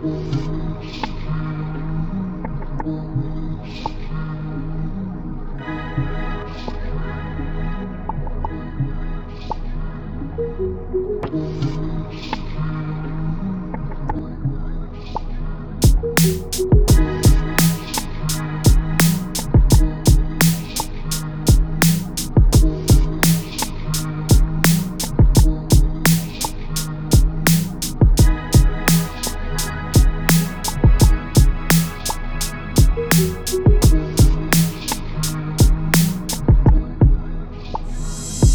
Thank you.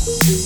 Bye.